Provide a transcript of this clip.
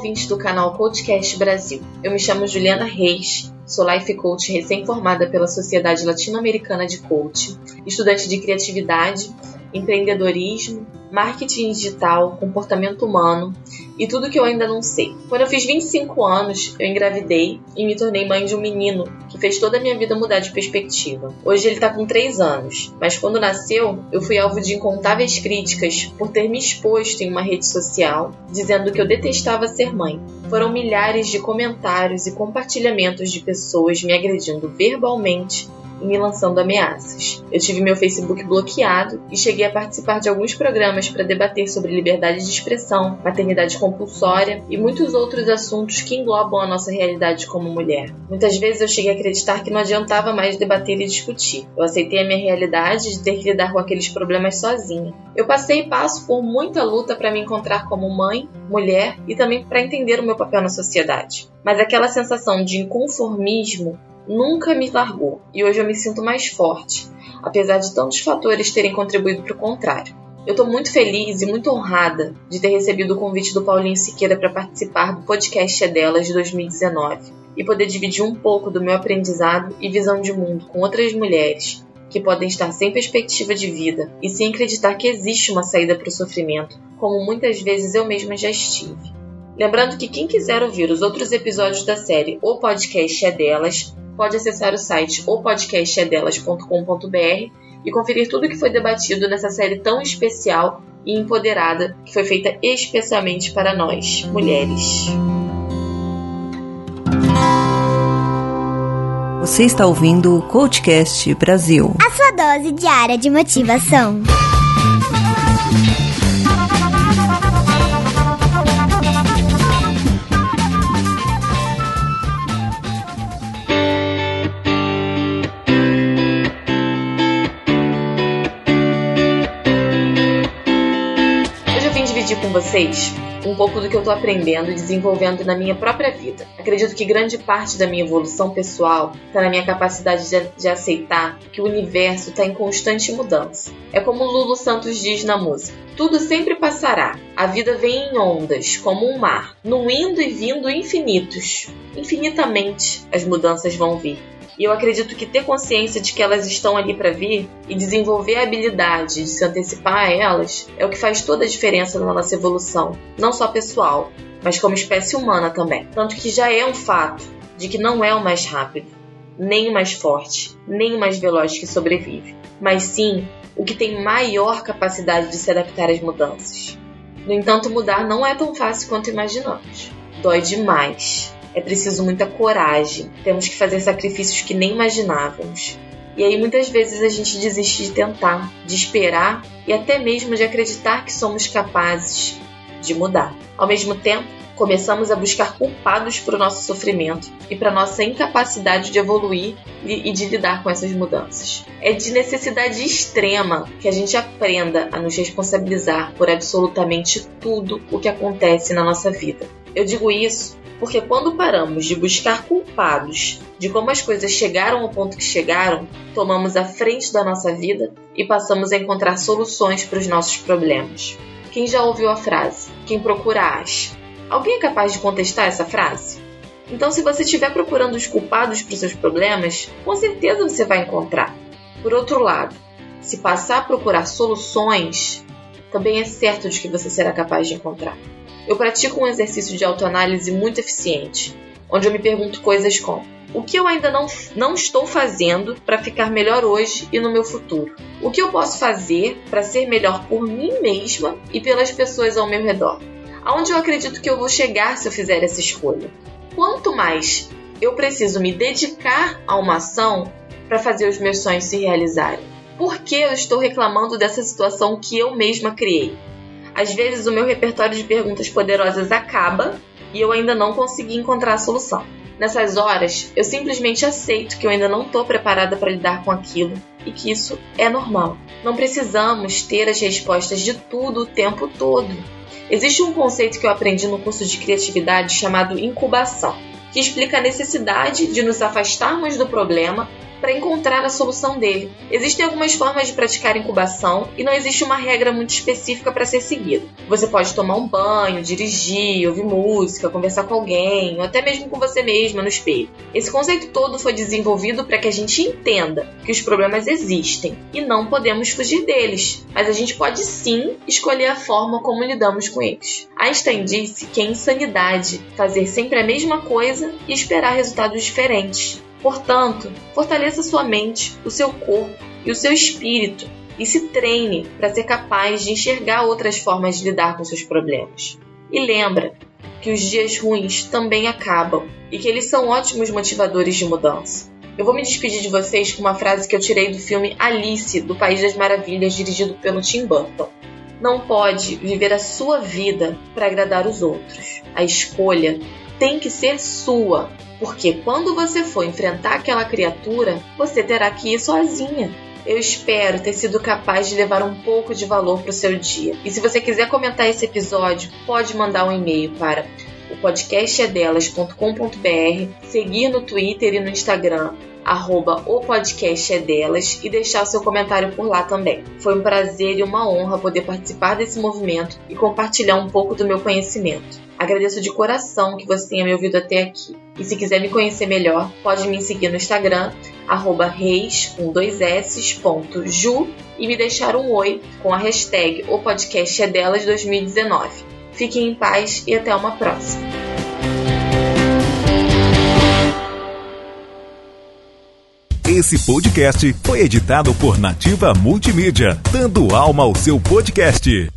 ouvinte do canal Coachcast Brasil. Eu me chamo Juliana Reis, sou life coach recém-formada pela Sociedade Latino-Americana de Coaching, estudante de criatividade, empreendedorismo, marketing digital, comportamento humano e tudo que eu ainda não sei. Quando eu fiz 25 anos, eu engravidei e me tornei mãe de um menino que fez toda a minha vida mudar de perspectiva. Hoje ele tá com 3 anos, mas quando nasceu, eu fui alvo de incontáveis críticas por ter me exposto em uma rede social dizendo que eu detestava ser mãe. Foram milhares de comentários e compartilhamentos de pessoas me agredindo verbalmente me lançando ameaças. Eu tive meu Facebook bloqueado e cheguei a participar de alguns programas para debater sobre liberdade de expressão, maternidade compulsória e muitos outros assuntos que englobam a nossa realidade como mulher. Muitas vezes eu cheguei a acreditar que não adiantava mais debater e discutir. Eu aceitei a minha realidade de ter que lidar com aqueles problemas sozinha. Eu passei e passo por muita luta para me encontrar como mãe, mulher e também para entender o meu papel na sociedade. Mas aquela sensação de inconformismo nunca me largou e hoje eu me sinto mais forte, apesar de tantos fatores terem contribuído para o contrário. Eu estou muito feliz e muito honrada de ter recebido o convite do Paulinho Siqueira para participar do podcast É Delas de 2019 e poder dividir um pouco do meu aprendizado e visão de mundo com outras mulheres que podem estar sem perspectiva de vida e sem acreditar que existe uma saída para o sofrimento, como muitas vezes eu mesma já estive. Lembrando que quem quiser ouvir os outros episódios da série O Podcast é Delas pode acessar o site opodcastedelas.com.br e conferir tudo que foi debatido nessa série tão especial e empoderada que foi feita especialmente para nós, mulheres. Você está ouvindo o Coachcast Brasil. A sua dose diária de motivação. Com vocês um pouco do que eu estou aprendendo e desenvolvendo na minha própria vida. Acredito que grande parte da minha evolução pessoal está na minha capacidade de, de aceitar que o universo está em constante mudança. É como Lulu Santos diz na música: tudo sempre passará. A vida vem em ondas, como um mar, no indo e vindo infinitos. Infinitamente as mudanças vão vir. E eu acredito que ter consciência de que elas estão ali para vir e desenvolver a habilidade de se antecipar a elas é o que faz toda a diferença na nossa evolução, não só pessoal, mas como espécie humana também. Tanto que já é um fato de que não é o mais rápido, nem o mais forte, nem o mais veloz que sobrevive, mas sim o que tem maior capacidade de se adaptar às mudanças. No entanto, mudar não é tão fácil quanto imaginamos. Dói demais é preciso muita coragem. Temos que fazer sacrifícios que nem imaginávamos. E aí muitas vezes a gente desiste de tentar, de esperar e até mesmo de acreditar que somos capazes de mudar. Ao mesmo tempo, começamos a buscar culpados para o nosso sofrimento e para nossa incapacidade de evoluir e de lidar com essas mudanças. É de necessidade extrema que a gente aprenda a nos responsabilizar por absolutamente tudo o que acontece na nossa vida. Eu digo isso porque quando paramos de buscar culpados de como as coisas chegaram ao ponto que chegaram, tomamos a frente da nossa vida e passamos a encontrar soluções para os nossos problemas. Quem já ouviu a frase? Quem procura acha. Alguém é capaz de contestar essa frase? Então, se você estiver procurando os culpados para os seus problemas, com certeza você vai encontrar. Por outro lado, se passar a procurar soluções, também é certo de que você será capaz de encontrar. Eu pratico um exercício de autoanálise muito eficiente, onde eu me pergunto coisas como: o que eu ainda não, não estou fazendo para ficar melhor hoje e no meu futuro? O que eu posso fazer para ser melhor por mim mesma e pelas pessoas ao meu redor? Aonde eu acredito que eu vou chegar se eu fizer essa escolha? Quanto mais eu preciso me dedicar a uma ação para fazer os meus sonhos se realizarem? Por que eu estou reclamando dessa situação que eu mesma criei? Às vezes o meu repertório de perguntas poderosas acaba e eu ainda não consegui encontrar a solução. Nessas horas, eu simplesmente aceito que eu ainda não estou preparada para lidar com aquilo e que isso é normal. Não precisamos ter as respostas de tudo o tempo todo. Existe um conceito que eu aprendi no curso de criatividade chamado incubação, que explica a necessidade de nos afastarmos do problema para encontrar a solução dele. Existem algumas formas de praticar incubação e não existe uma regra muito específica para ser seguida. Você pode tomar um banho, dirigir, ouvir música, conversar com alguém, ou até mesmo com você mesma no espelho. Esse conceito todo foi desenvolvido para que a gente entenda que os problemas existem e não podemos fugir deles, mas a gente pode sim escolher a forma como lidamos com eles. Einstein disse que é insanidade fazer sempre a mesma coisa e esperar resultados diferentes. Portanto, fortaleça sua mente, o seu corpo e o seu espírito e se treine para ser capaz de enxergar outras formas de lidar com seus problemas. E lembra que os dias ruins também acabam e que eles são ótimos motivadores de mudança. Eu vou me despedir de vocês com uma frase que eu tirei do filme Alice, do País das Maravilhas, dirigido pelo Tim Burton. Não pode viver a sua vida para agradar os outros. A escolha tem que ser sua porque quando você for enfrentar aquela criatura, você terá que ir sozinha. Eu espero ter sido capaz de levar um pouco de valor para o seu dia. E se você quiser comentar esse episódio, pode mandar um e-mail para podcastedelas.com.br, seguir no Twitter e no Instagram arroba o podcast é delas e deixar seu comentário por lá também. Foi um prazer e uma honra poder participar desse movimento e compartilhar um pouco do meu conhecimento. Agradeço de coração que você tenha me ouvido até aqui. E se quiser me conhecer melhor, pode me seguir no Instagram, arroba reis, com e me deixar um oi com a hashtag O Podcast é Delas 2019. Fiquem em paz e até uma próxima. Esse podcast foi editado por Nativa Multimídia, dando alma ao seu podcast.